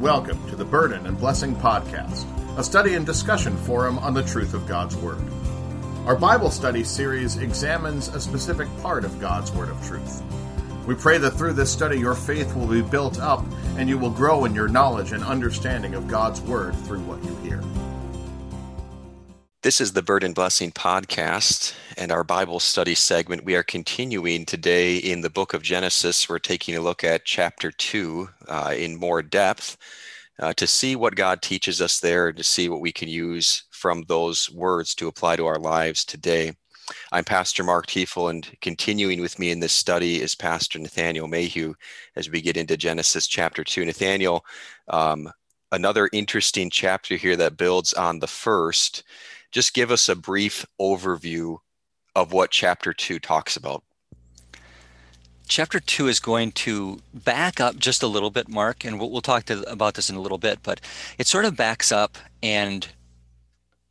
Welcome to the Burden and Blessing Podcast, a study and discussion forum on the truth of God's Word. Our Bible study series examines a specific part of God's Word of truth. We pray that through this study your faith will be built up and you will grow in your knowledge and understanding of God's Word through what you hear. This is the Burden and Blessing Podcast and our Bible study segment. We are continuing today in the book of Genesis. We're taking a look at chapter 2 uh, in more depth uh, to see what God teaches us there, and to see what we can use from those words to apply to our lives today. I'm Pastor Mark Tiefel, and continuing with me in this study is Pastor Nathaniel Mayhew as we get into Genesis chapter 2. Nathaniel, um, another interesting chapter here that builds on the first just give us a brief overview of what chapter two talks about. Chapter two is going to back up just a little bit, Mark, and we'll, we'll talk to, about this in a little bit, but it sort of backs up and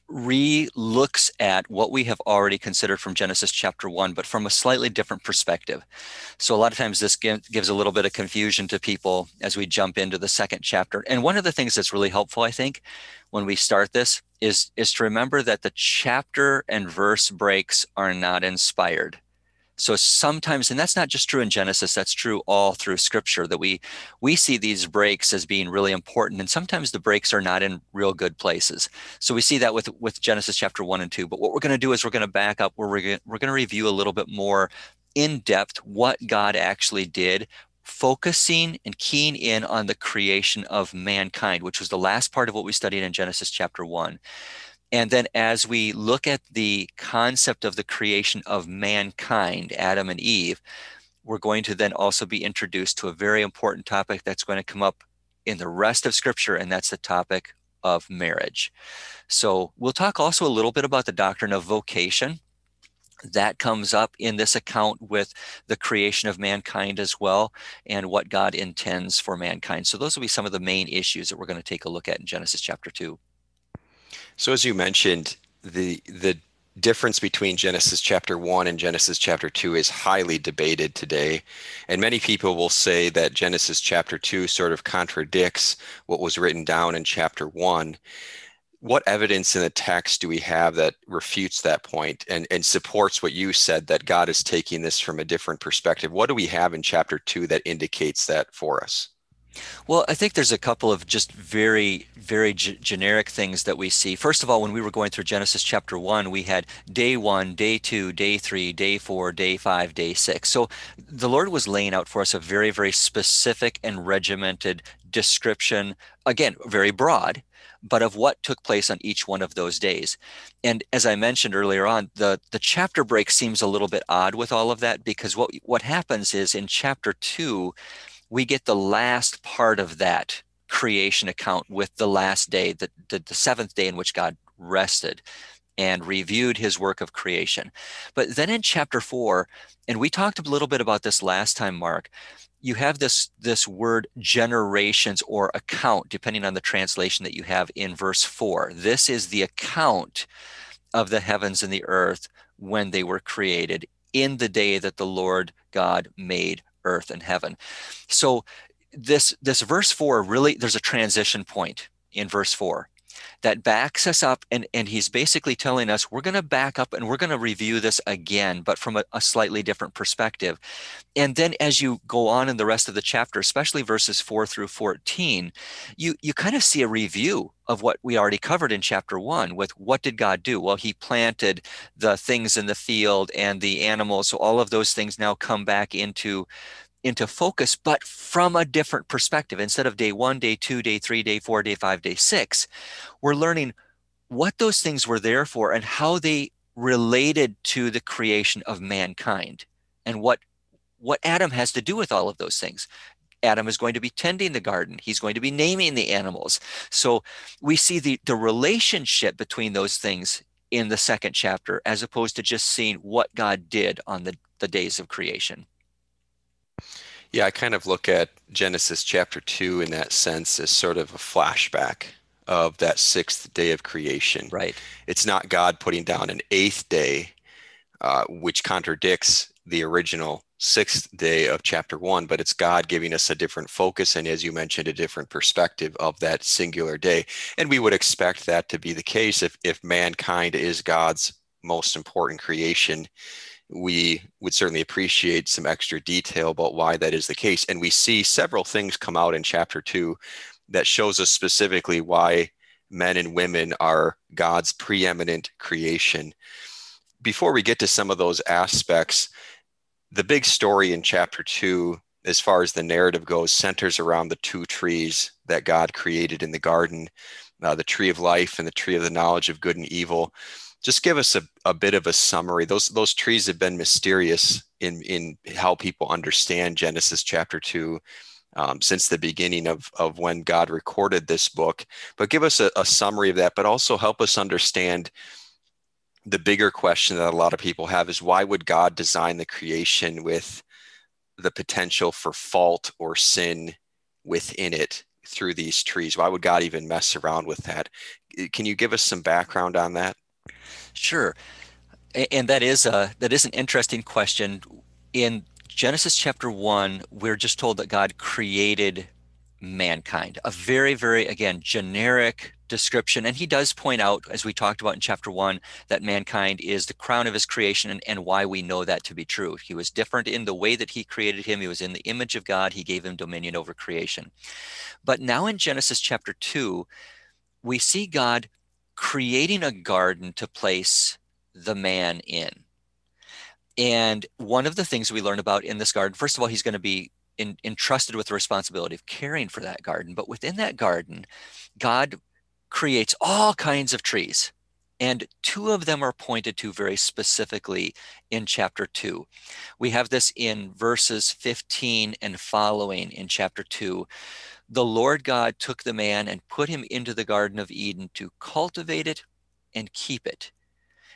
re-looks at what we have already considered from Genesis chapter 1 but from a slightly different perspective. So a lot of times this gives a little bit of confusion to people as we jump into the second chapter. And one of the things that's really helpful I think when we start this is is to remember that the chapter and verse breaks are not inspired. So sometimes, and that's not just true in Genesis, that's true all through scripture, that we we see these breaks as being really important. And sometimes the breaks are not in real good places. So we see that with with Genesis chapter one and two. But what we're going to do is we're going to back up where we're going we're going to review a little bit more in depth what God actually did focusing and keying in on the creation of mankind, which was the last part of what we studied in Genesis chapter 1. And then as we look at the concept of the creation of mankind, Adam and Eve, we're going to then also be introduced to a very important topic that's going to come up in the rest of Scripture, and that's the topic of marriage. So we'll talk also a little bit about the doctrine of vocation that comes up in this account with the creation of mankind as well and what God intends for mankind. So, those will be some of the main issues that we're going to take a look at in Genesis chapter 2. So, as you mentioned, the, the difference between Genesis chapter 1 and Genesis chapter 2 is highly debated today. And many people will say that Genesis chapter 2 sort of contradicts what was written down in chapter 1 what evidence in the text do we have that refutes that point and, and supports what you said that God is taking this from a different perspective? What do we have in chapter two that indicates that for us? Well, I think there's a couple of just very, very g- generic things that we see. First of all, when we were going through Genesis chapter one, we had day one, day two, day three, day four, day five, day six. So the Lord was laying out for us a very, very specific and regimented description, again, very broad, but of what took place on each one of those days. And as I mentioned earlier on, the, the chapter break seems a little bit odd with all of that because what, what happens is in chapter two, we get the last part of that creation account with the last day, the, the, the seventh day in which God rested and reviewed his work of creation. But then in chapter four, and we talked a little bit about this last time, Mark, you have this this word generations or account depending on the translation that you have in verse 4 this is the account of the heavens and the earth when they were created in the day that the lord god made earth and heaven. So this this verse 4 really there's a transition point in verse 4 that backs us up and, and he's basically telling us we're going to back up and we're going to review this again but from a, a, slightly different perspective. And then as you go on in the rest of the chapter especially verses 4 through 14 you you kind of see a review of what we already covered in chapter 1 with what did god do? Well he planted the things in the field and the animals. So all of those things now come back into into focus, but from a different perspective. Instead of day one, day two, day three, day four, day five, day six, we're learning what those things were there for and how they related to the creation of mankind and what what Adam has to do with all of those things. Adam is going to be tending the garden. He's going to be naming the animals. So we see the, the relationship between those things in the second chapter, as opposed to just seeing what God did on the, the days of creation. Yeah, I kind of look at Genesis chapter 2 in that sense as sort of a flashback of that sixth day of creation. Right. It's not God putting down an eighth day, uh, which contradicts the original sixth day of chapter one, but it's God giving us a different focus and, as you mentioned, a different perspective of that singular day. And we would expect that to be the case if, if mankind is God's most important creation. We would certainly appreciate some extra detail about why that is the case. And we see several things come out in chapter two that shows us specifically why men and women are God's preeminent creation. Before we get to some of those aspects, the big story in chapter two, as far as the narrative goes, centers around the two trees that God created in the garden uh, the tree of life and the tree of the knowledge of good and evil. Just give us a, a bit of a summary. Those, those trees have been mysterious in, in how people understand Genesis chapter 2 um, since the beginning of, of when God recorded this book. But give us a, a summary of that, but also help us understand the bigger question that a lot of people have is why would God design the creation with the potential for fault or sin within it through these trees? Why would God even mess around with that? Can you give us some background on that? Sure. And that is a that is an interesting question. In Genesis chapter 1, we're just told that God created mankind. A very, very, again, generic description. And he does point out, as we talked about in chapter one, that mankind is the crown of his creation and, and why we know that to be true. He was different in the way that he created him, he was in the image of God, he gave him dominion over creation. But now in Genesis chapter two, we see God creating a garden to place the man in. And one of the things we learn about in this garden, first of all, he's going to be in, entrusted with the responsibility of caring for that garden. But within that garden, God creates all kinds of trees. And two of them are pointed to very specifically in chapter 2. We have this in verses 15 and following in chapter 2. The Lord God took the man and put him into the Garden of Eden to cultivate it and keep it.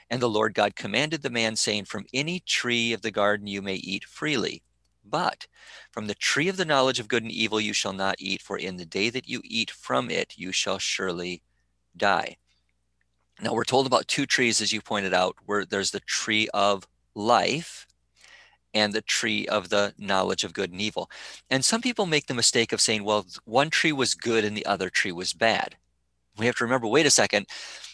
And the Lord God commanded the man, saying, From any tree of the garden you may eat freely, but from the tree of the knowledge of good and evil you shall not eat, for in the day that you eat from it, you shall surely die. Now, we're told about two trees, as you pointed out, where there's the tree of life and the tree of the knowledge of good and evil. And some people make the mistake of saying, well, one tree was good and the other tree was bad. We have to remember wait a second.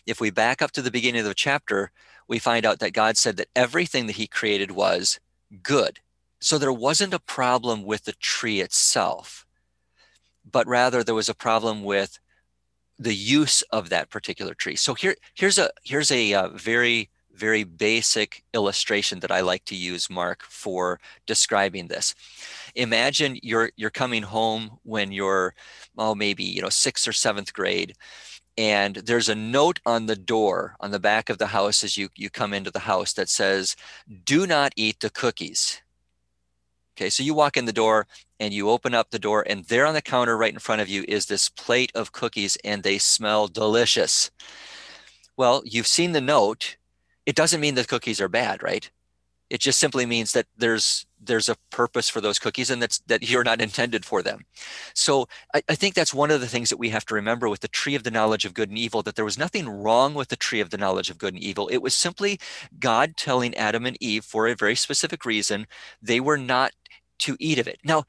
If we back up to the beginning of the chapter, we find out that God said that everything that he created was good. So there wasn't a problem with the tree itself, but rather there was a problem with the use of that particular tree. So here, here's a here's a uh, very very basic illustration that I like to use, Mark, for describing this. Imagine you're you're coming home when you're oh maybe you know sixth or seventh grade, and there's a note on the door on the back of the house as you you come into the house that says, "Do not eat the cookies." Okay, so you walk in the door and you open up the door, and there on the counter right in front of you is this plate of cookies, and they smell delicious. Well, you've seen the note. It doesn't mean the cookies are bad, right? It just simply means that there's there's a purpose for those cookies and that's that you're not intended for them. So I, I think that's one of the things that we have to remember with the tree of the knowledge of good and evil, that there was nothing wrong with the tree of the knowledge of good and evil. It was simply God telling Adam and Eve for a very specific reason they were not to eat of it. Now,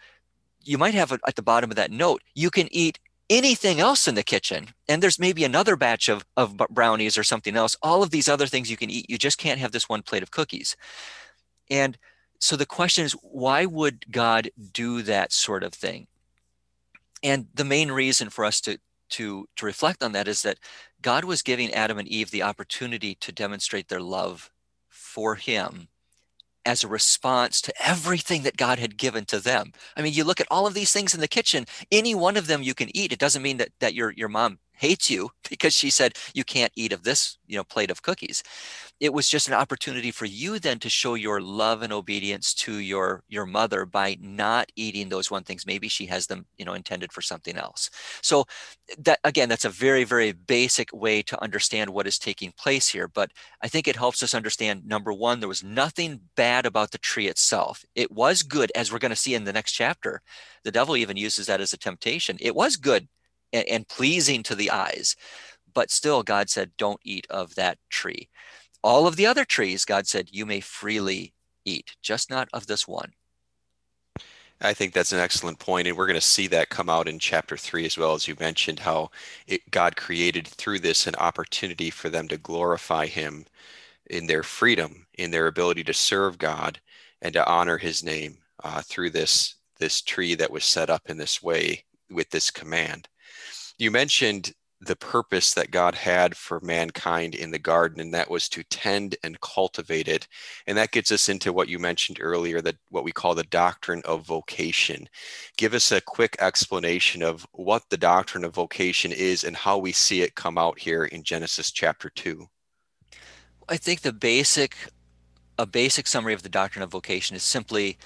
you might have at the bottom of that note, you can eat anything else in the kitchen and there's maybe another batch of, of brownies or something else all of these other things you can eat you just can't have this one plate of cookies. And so the question is why would god do that sort of thing? And the main reason for us to to to reflect on that is that god was giving adam and eve the opportunity to demonstrate their love for him as a response to everything that God had given to them. I mean, you look at all of these things in the kitchen, any one of them you can eat. It doesn't mean that, that your, your mom hates you because she said you can't eat of this you know plate of cookies. It was just an opportunity for you then to show your love and obedience to your your mother by not eating those one things. Maybe she has them you know intended for something else. So that again that's a very very basic way to understand what is taking place here but i think it helps us understand number one there was nothing bad about the tree itself. It was good as we're going to see in the next chapter. The devil even uses that as a temptation. It was good and, and pleasing to the eyes but still god said don't eat of that tree all of the other trees, God said, you may freely eat, just not of this one. I think that's an excellent point, and we're going to see that come out in chapter three as well as you mentioned how it, God created through this an opportunity for them to glorify Him in their freedom, in their ability to serve God and to honor His name uh, through this this tree that was set up in this way with this command. You mentioned the purpose that God had for mankind in the garden, and that was to tend and cultivate it. And that gets us into what you mentioned earlier, that what we call the doctrine of vocation. Give us a quick explanation of what the doctrine of vocation is and how we see it come out here in Genesis chapter 2. I think the basic a basic summary of the doctrine of vocation is simply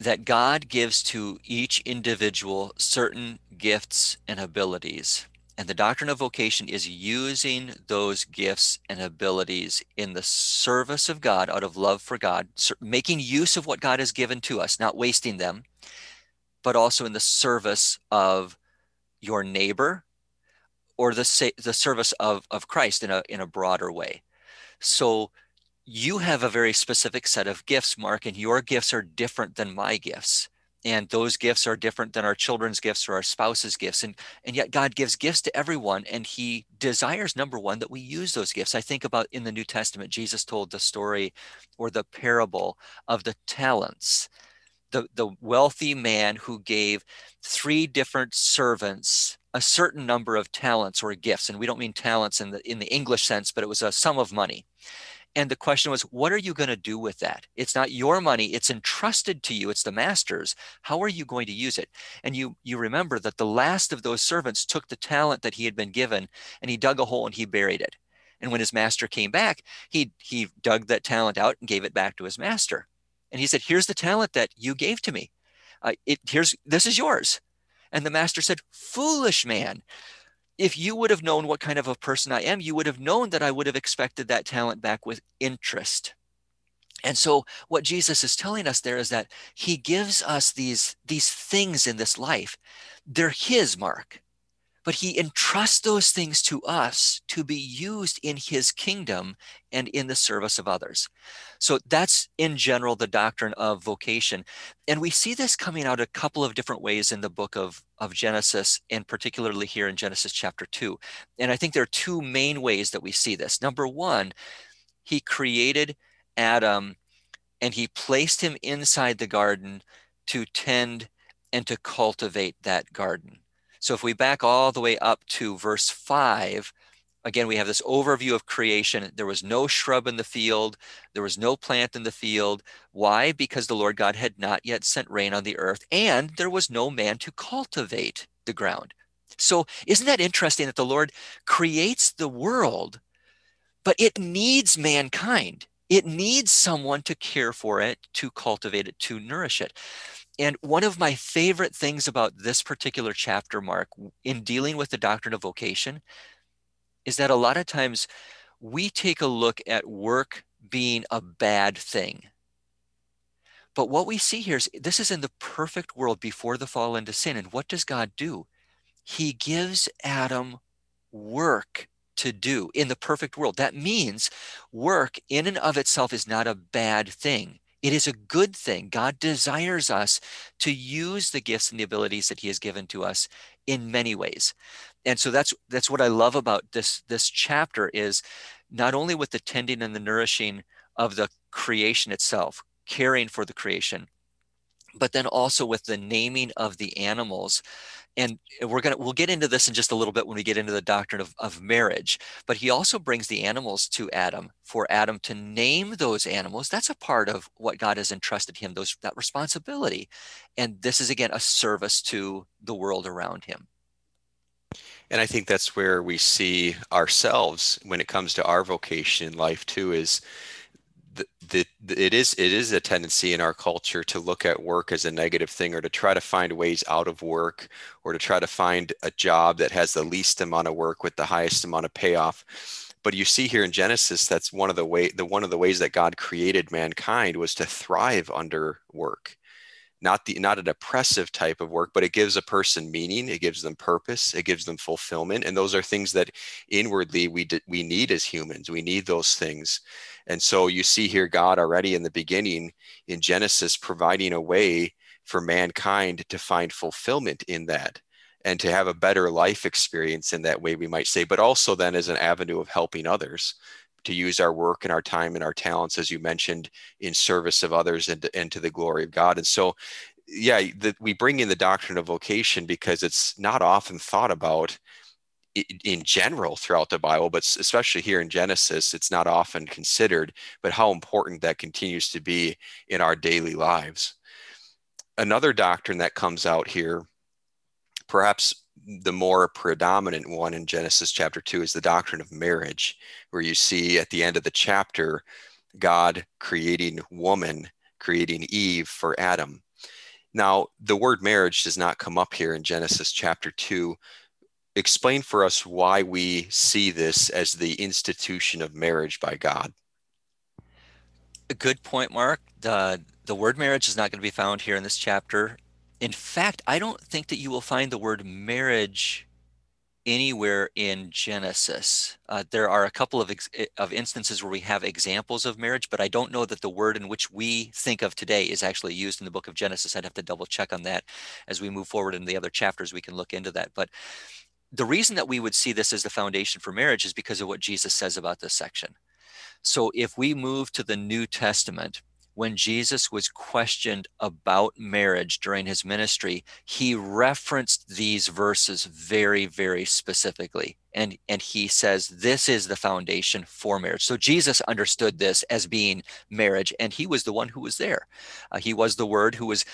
that God gives to each individual certain gifts and abilities and the doctrine of vocation is using those gifts and abilities in the service of God out of love for God, making use of what God has given to us, not wasting them, but also in the service of your neighbor or the, the service of, of Christ in a, in a broader way. So you have a very specific set of gifts, Mark, and your gifts are different than my gifts. And those gifts are different than our children's gifts or our spouse's gifts. And and yet god gives gifts to everyone and he desires number one that we use those gifts. I think about in the new testament jesus told the story or the parable of the talents. The the wealthy man who gave three different servants a certain number of talents or gifts. And we don't mean talents in the in the english sense but it was a sum of money and the question was, what are you going to do with that? It's not your money, it's entrusted to you, it's the master's. How are you going to use it? And you you remember that the last of those servants took the talent that he had been given and he dug a hole and he buried it. And when his master came back, he he dug that talent out and gave it back to his master. And he said, "Here's the talent that you gave to me. Uh, it here's this is yours." And the master said, "Foolish man, if you would have known what kind of a person I am, you would have known that I would have expected that talent back with interest. And so what Jesus is telling us there is that he gives us these, these things in this life. They're his mark but he entrusts those things to us to be used in his kingdom and in the service of others. So that's in general the doctrine of vocation. And we see this coming out a couple of different ways in the book of, of Genesis, and particularly here in Genesis chapter 2. And I think there are two main ways that we see this. Number one, he created Adam and he placed him inside the garden to tend and to cultivate that garden. So if we back all the way up to verse 5, again, we have this overview of creation. There was no shrub in the field, there was no plant in the field. Why? Because the Lord God had not yet sent rain on the earth, and there was no man to cultivate the ground. So, isn't that interesting that the Lord creates the world, but it needs mankind? It needs someone to care for it, to cultivate it, to nourish it. And one of my favorite things about this particular chapter, Mark, in dealing with the doctrine of vocation, is that a lot of times we take a look at work being a bad thing. But what we see here is this is in the perfect world before the fall into sin. And what does God do? He gives Adam work to do in the perfect world. That means work in and of itself is not a bad thing. It is a good thing. God desires us to use the gifts and the abilities that He has given to us in many ways. And so that's that's what I love about this this chapter is not only with the tending and the nourishing of the creation itself, caring for the creation, but then also with the naming of the animals and we're gonna we'll get into this in just a little bit when we get into the doctrine of, of marriage but he also brings the animals to adam for adam to name those animals. That's a part of what god has entrusted him those that responsibility. And this is again a service to the world around him. And i think that's where we see ourselves when it comes to our vocation in life too is the, the, it is it is a tendency in our culture to look at work as a negative thing or to try to find ways out of work or to try to find a job that has the least amount of work with the highest amount of payoff. But you see here in genesis that's one of the way the one of the ways that god created mankind was to thrive under work not the not an oppressive type of work but it gives a person meaning it gives them purpose it gives them fulfillment and those are things that inwardly we we need as humans we need those things. And so you see here god already in the beginning in genesis providing a way for mankind to find fulfillment in that and to have a better life experience in that way, we might say, but also then as an avenue of helping others to use our work and our time and our talents, as you mentioned, in service of others and, and to the glory of God. And so, yeah, the, we bring in the doctrine of vocation because it's not often thought about in general throughout the Bible, but especially here in Genesis, it's not often considered, but how important that continues to be in our daily lives. Another doctrine that comes out here, perhaps the more predominant one in Genesis chapter 2 is the doctrine of marriage, where you see at the end of the chapter God creating woman, creating Eve for Adam. Now, the word marriage does not come up here in Genesis chapter 2. Explain for us why we see this as the institution of marriage by God. A good point, Mark. The, the word marriage is not going to be found here in this chapter in fact, I don't think that you will find the word marriage anywhere in Genesis. Uh, there are a couple of, ex- eh, of instances where we have examples of marriage, but I don't know that the word in which we think of today is actually used in the book of Genesis. I'd have to double check on that as we move forward in the other chapters. We can look into that. But the reason that we would see this as the foundation for marriage is because of what Jesus says about this section. So if we move to the New Testament, when Jesus was questioned about marriage during his ministry, he referenced these verses very, very specifically. And, and he says, This is the foundation for marriage. So Jesus understood this as being marriage, and he was the one who was there. Uh, he was the word who was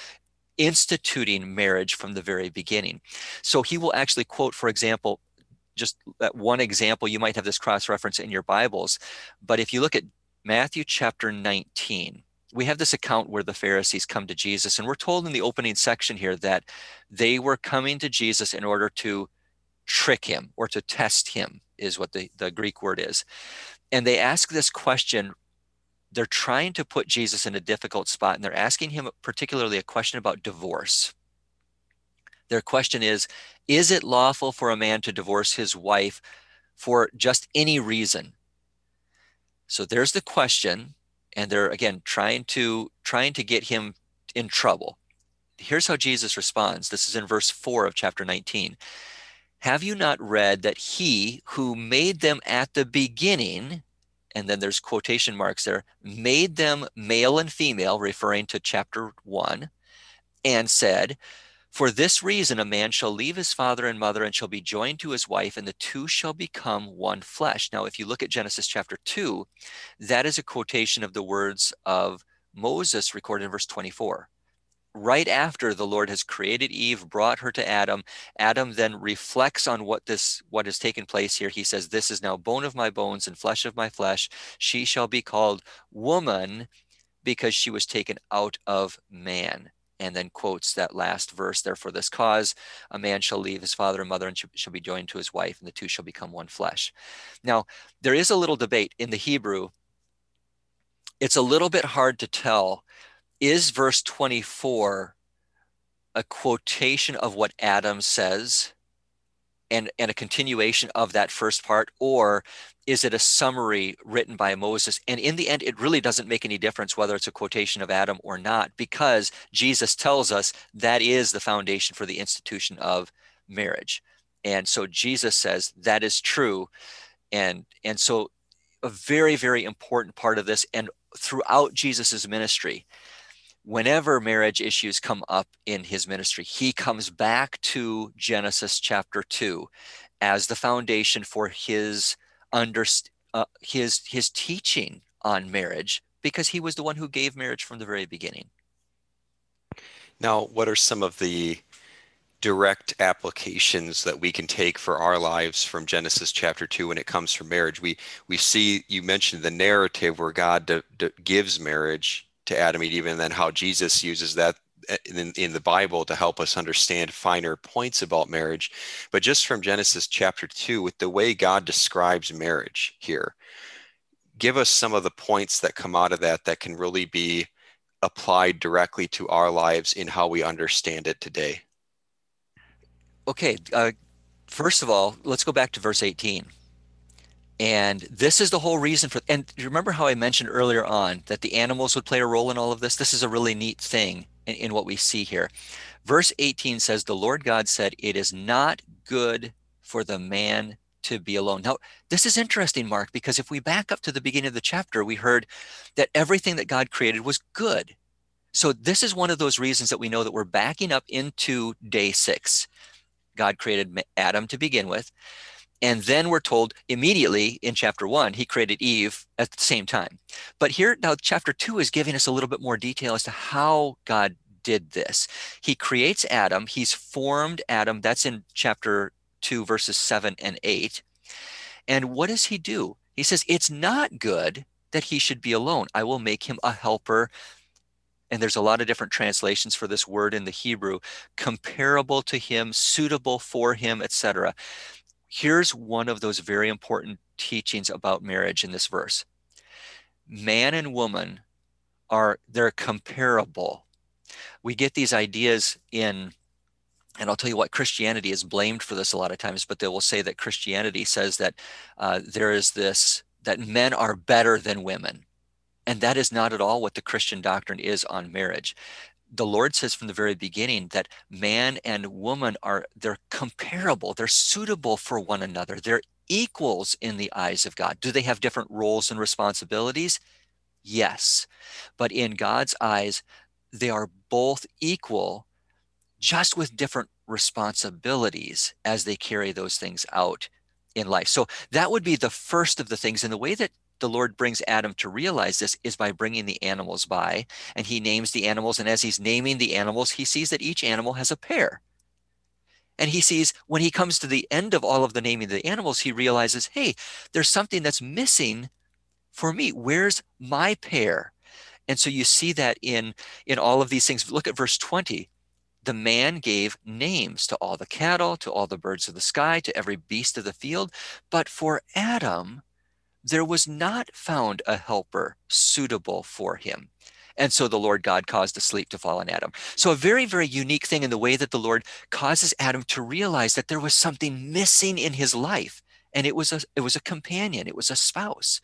instituting marriage from the very beginning. So he will actually quote, for example, just that one example, you might have this cross reference in your Bibles, but if you look at Matthew chapter 19, we have this account where the Pharisees come to Jesus, and we're told in the opening section here that they were coming to Jesus in order to trick him or to test him, is what the, the Greek word is. And they ask this question. They're trying to put Jesus in a difficult spot, and they're asking him particularly a question about divorce. Their question is Is it lawful for a man to divorce his wife for just any reason? So there's the question and they're again trying to trying to get him in trouble. Here's how jesus responds. This is in verse 4 of chapter 19 have you not read that he who made them at the beginning and then there's quotation marks there made them male and female referring to chapter 1 and said for this reason, a man shall leave his father and mother and shall be joined to his wife, and the two shall become one flesh. Now, if you look at Genesis chapter 2, that is a quotation of the words of Moses recorded in verse 24. Right after the Lord has created Eve, brought her to Adam, Adam then reflects on what this what has taken place here. He says, This is now bone of my bones and flesh of my flesh. She shall be called woman because she was taken out of man and then quotes that last verse there for this cause a man shall leave his father and mother and shall be joined to his wife and the two shall become one flesh. Now there is a little debate in the hebrew. It's a little bit hard to tell is verse 24 a quotation of what adam says and, and a continuation of that first part, or is it a summary written by Moses? And in the end, it really doesn't make any difference whether it's a quotation of Adam or not, because Jesus tells us that is the foundation for the institution of marriage. And so Jesus says that is true. And, and so a very, very important part of this, and throughout Jesus's ministry, whenever marriage issues come up in his ministry, he comes back to Genesis chapter 2 as the foundation for his under, uh, his his teaching on marriage because he was the one who gave marriage from the very beginning. Now, what are some of the direct applications that we can take for our lives from Genesis chapter 2 when it comes to marriage? We we see you mentioned the narrative where God gives marriage to Adam and Eve, and then how Jesus uses that in, in the Bible to help us understand finer points about marriage. But just from Genesis chapter 2, with the way God describes marriage here, give us some of the points that come out of that that can really be applied directly to our lives in how we understand it today. Okay, uh, first of all, let's go back to verse 18. And this is the whole reason for, and remember how I mentioned earlier on that the animals would play a role in all of this? This is a really neat thing in, in what we see here. Verse 18 says, The Lord God said, It is not good for the man to be alone. Now, this is interesting, Mark, because if we back up to the beginning of the chapter, we heard that everything that God created was good. So, this is one of those reasons that we know that we're backing up into day six. God created Adam to begin with. And then we're told immediately in chapter one, he created Eve at the same time. But here now, chapter two is giving us a little bit more detail as to how God did this. He creates Adam, he's formed Adam. That's in chapter 2, verses 7 and 8. And what does he do? He says, It's not good that he should be alone. I will make him a helper. And there's a lot of different translations for this word in the Hebrew comparable to him, suitable for him, etc. Here's one of those very important teachings about marriage in this verse man and woman are they're comparable we get these ideas in and I'll tell you what, Christianity is blamed for this a lot of times, but they will say that Christianity says that uh, there is this, that men are better than women. And that is not at all what the Christian doctrine is on marriage. The Lord says from the very beginning that man and woman are, they're comparable, they're suitable for one another, they're equals in the eyes of God. Do they have different roles and responsibilities? Yes. But in God's eyes, they are both equal just with different responsibilities as they carry those things out in life. So that would be the first of the things. And the way that the Lord brings Adam to realize this is by bringing the animals by, and he names the animals. And as he's naming the animals, he sees that each animal has a pair. And he sees when he comes to the end of all of the naming of the animals, he realizes, hey, there's something that's missing for me. Where's my pair? And so you see that in in all of these things. Look at verse 20 the man gave names to all the cattle, to all the birds of the sky, to every beast of the field. But for Adam, there was not found a helper suitable for him. And so the Lord God caused a sleep to fall on Adam. So, a very, very unique thing in the way that the Lord causes Adam to realize that there was something missing in his life. And it was a it was a companion, it was a spouse.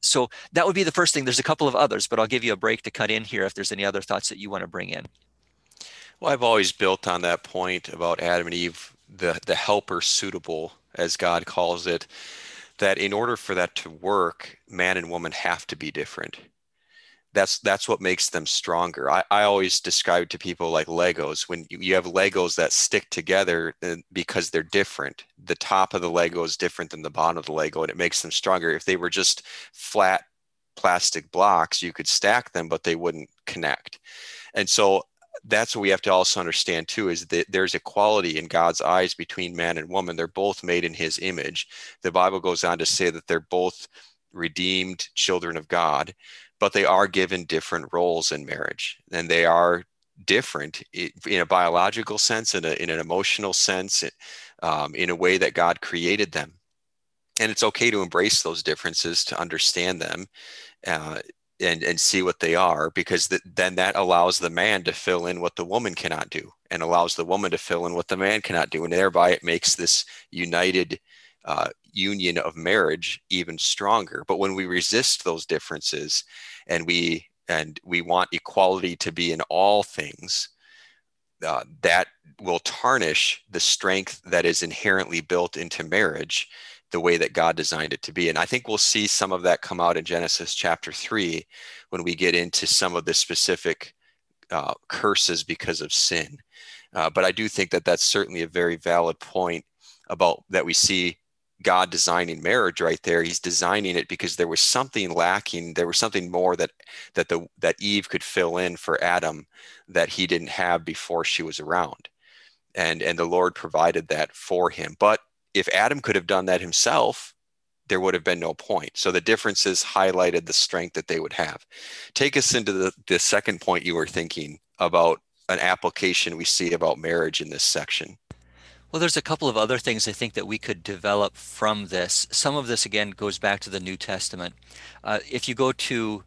So that would be the first thing. There's a couple of others, but I'll give you a break to cut in here if there's any other thoughts that you want to bring in. Well, I've always built on that point about Adam and Eve, the the helper suitable, as God calls it, that in order for that to work, man and woman have to be different. That's that's what makes them stronger. I, I always describe to people like Legos. When you, you have Legos that stick together because they're different, the top of the Lego is different than the bottom of the Lego, and it makes them stronger. If they were just flat plastic blocks, you could stack them, but they wouldn't connect. And so that's what we have to also understand too is that there's equality in God's eyes between man and woman. They're both made in his image. The Bible goes on to say that they're both redeemed children of God, but they are given different roles in marriage and they are different in a biological sense, in, a, in an emotional sense, um, in a way that God created them. And it's okay to embrace those differences, to understand them, uh, and and see what they are because th- then that allows the man to fill in what the woman cannot do and allows the woman to fill in what the man cannot do and thereby it makes this united uh, union of marriage even stronger. But when we resist those differences and we and we want equality to be in all things uh, that will tarnish the strength that is inherently built into marriage the way that God designed it to be. And I think we'll see some of that come out in Genesis chapter three when we get into some of the specific uh, curses because of sin. Uh, but I do think that that's certainly a very valid point about that we see God designing marriage right there. He's designing it because there was something lacking. There was something more that that the that Eve could fill in for Adam that he didn't have before she was around. And and the Lord provided that for him. But if Adam could have done that himself, there would have been no point. So the differences highlighted the strength that they would have. Take us into the, the second point you were thinking about an application we see about marriage in this section. Well, there's a couple of other things I think that we could develop from this. Some of this, again, goes back to the New Testament. Uh, if you go to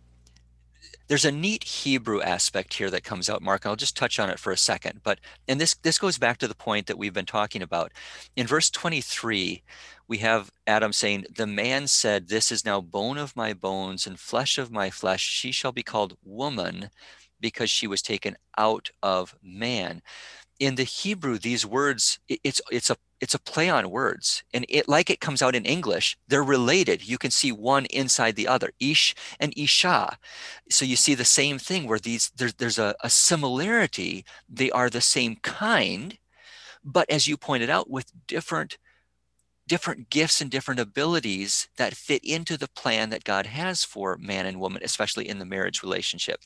there's a neat Hebrew aspect here that comes out, Mark. I'll just touch on it for a second. But and this this goes back to the point that we've been talking about. In verse 23, we have Adam saying, The man said, This is now bone of my bones and flesh of my flesh. She shall be called woman because she was taken out of man. In the Hebrew, these words, it's it's a it's a play on words. And it like it comes out in English, they're related. You can see one inside the other, ish and isha. So you see the same thing where these there's there's a, a similarity. They are the same kind, but as you pointed out, with different different gifts and different abilities that fit into the plan that God has for man and woman, especially in the marriage relationship.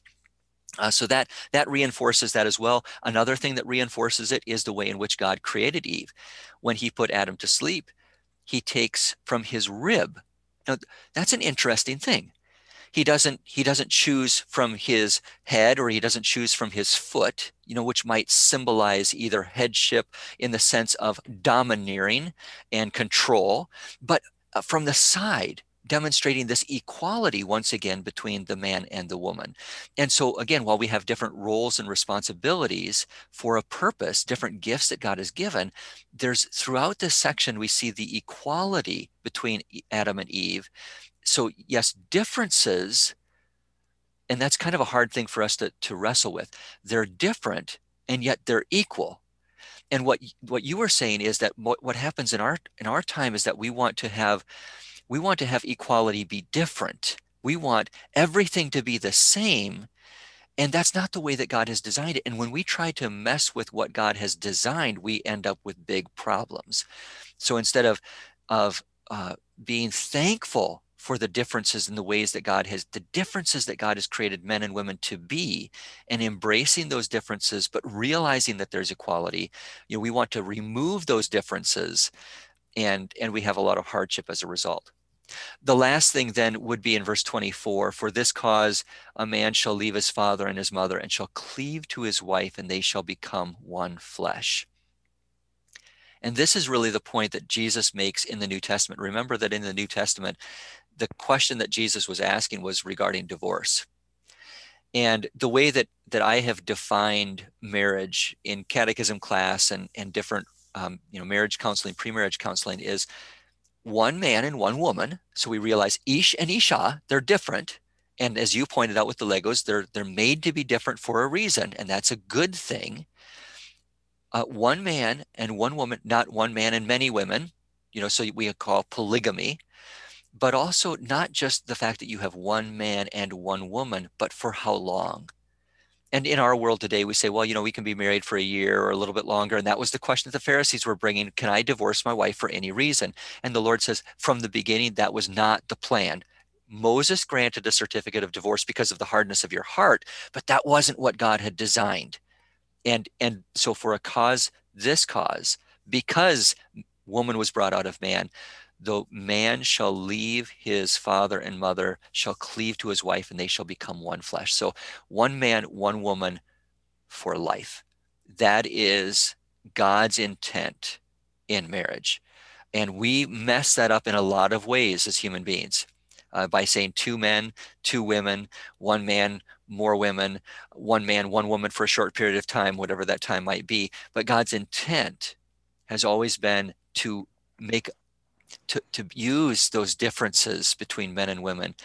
Uh, so that that reinforces that as well. Another thing that reinforces it is the way in which God created Eve. When He put Adam to sleep, He takes from his rib. Now, that's an interesting thing he doesn't he doesn't choose from his head or he doesn't choose from his foot you know which might symbolize either headship in the sense of domineering and control but uh, from the side demonstrating this equality once again between the man and the woman. And so, again, while we have different roles and responsibilities for a purpose, different gifts that God has given, there's throughout this section, we see the equality between Adam and Eve so yes, differences, and that's kind of a hard thing for us to, to wrestle with. They're different and yet they're equal. And what what you were saying is that what, what happens in our in our time is that we want to have we want to have equality be different. We want everything to be the same. And that's not the way that God has designed it. And when we try to mess with what God has designed, we end up with big problems. So instead of of uh, being thankful for the differences in the ways that God has, the differences that God has created men and women to be, and embracing those differences, but realizing that there's equality. You know, we want to remove those differences, and and we have a lot of hardship as a result. The last thing then would be in verse 24 For this cause a man shall leave his father and his mother and shall cleave to his wife, and they shall become one flesh. And this is really the point that Jesus makes in the New Testament. Remember that in the New Testament, the question that Jesus was asking was regarding divorce. And the way that that I have defined marriage in catechism class and and different um, you know marriage counseling, pre-marriage counseling is one man and one woman. So we realize ish and isha they're different, and as you pointed out with the Legos, they're they're made to be different for a reason, and that's a good thing. Uh, one man and one woman, not one man and many women. You know, so we call polygamy but also not just the fact that you have one man and one woman, but for how long. And in our world today, we say, well, you know, we can be married for a year or a little bit longer. And that was the question that the Pharisees were bringing Can I divorce my wife for any reason? And the Lord says, from the beginning, that was not the plan. Moses granted a certificate of divorce because of the hardness of your heart, but that wasn't what God had designed. And, and so, for a cause, this cause, because woman was brought out of man, the man shall leave his father and mother, shall cleave to his wife, and they shall become one flesh. So, one man, one woman for life. That is God's intent in marriage. And we mess that up in a lot of ways as human beings uh, by saying two men, two women, one man, more women, one man, one woman for a short period of time, whatever that time might be. But God's intent has always been to make to, to use those differences between men and women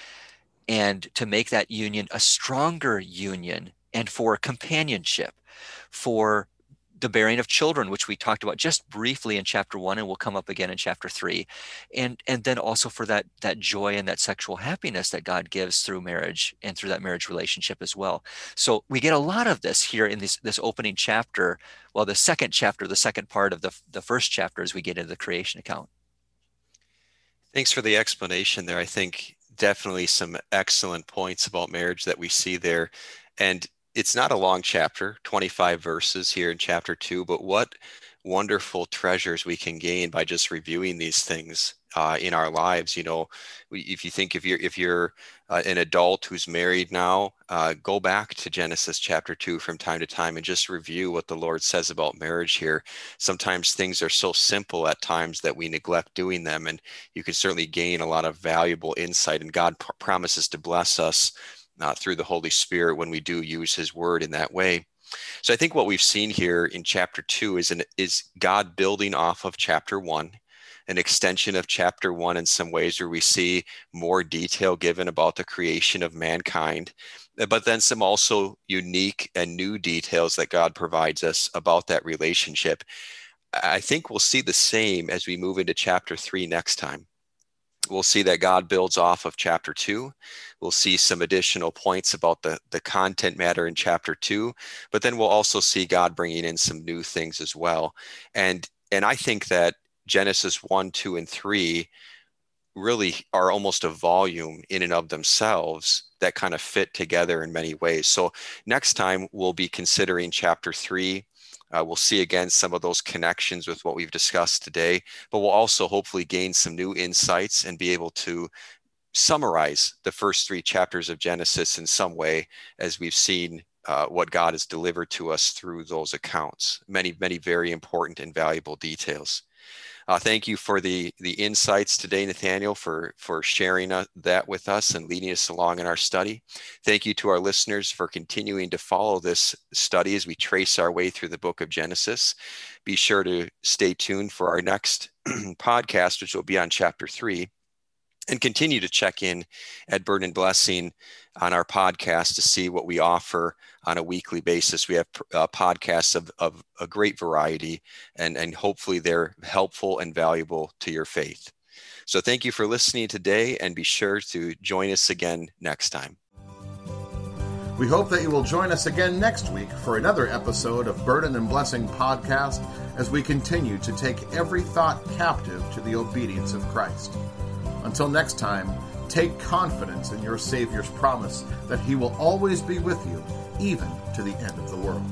and to make that union a stronger union and for companionship, for the bearing of children, which we talked about just briefly in chapter one and will come up again in chapter three. And and then also for that that joy and that sexual happiness that God gives through marriage and through that marriage relationship as well. So we get a lot of this here in this this opening chapter. Well, the second chapter, the second part of the, the first chapter as we get into the creation account. Thanks for the explanation there. I think definitely some excellent points about marriage that we see there. And it's not a long chapter, 25 verses here in chapter two, but what wonderful treasures we can gain by just reviewing these things uh, in our lives. You know, if you think if you're if you're uh, an adult who's married now, uh, go back to Genesis chapter two from time to time and just review what the Lord says about marriage here. Sometimes things are so simple at times that we neglect doing them, and you can certainly gain a lot of valuable insight. And God pr- promises to bless us uh, through the Holy Spirit when we do use His Word in that way. So I think what we've seen here in chapter two is an, is God building off of chapter one an extension of chapter one in some ways, where we see more detail given about the creation of mankind, but then some also unique and new details that God provides us about that relationship. I think we'll see the same as we move into chapter three next time. We'll see that God builds off of chapter two. We'll see some additional points about the, the content matter in chapter two, but then we'll also see God bringing in some new things as well. And and I think that Genesis 1, 2, and 3 really are almost a volume in and of themselves that kind of fit together in many ways. So next time we'll be considering chapter 3. Uh, we'll see again some of those connections with what we've discussed today, but we'll also hopefully gain some new insights and be able to summarize the first three chapters of Genesis in some way as we've seen uh, what God has delivered to us through those accounts. Many, many very important and valuable details. Uh, thank you for the the insights today, Nathaniel, for for sharing uh, that with us and leading us along in our study. Thank you to our listeners for continuing to follow this study as we trace our way through the book of Genesis. Be sure to stay tuned for our next podcast, which will be on chapter three and continue to check in at Burden and Blessing on our podcast to see what we offer on a weekly basis. We have uh, podcasts of, of a great variety, and, and hopefully they're helpful and valuable to your faith. So thank you for listening today, and be sure to join us again next time. We hope that you will join us again next week for another episode of Burden and Blessing podcast as we continue to take every thought captive to the obedience of Christ. Until next time, take confidence in your Savior's promise that He will always be with you, even to the end of the world.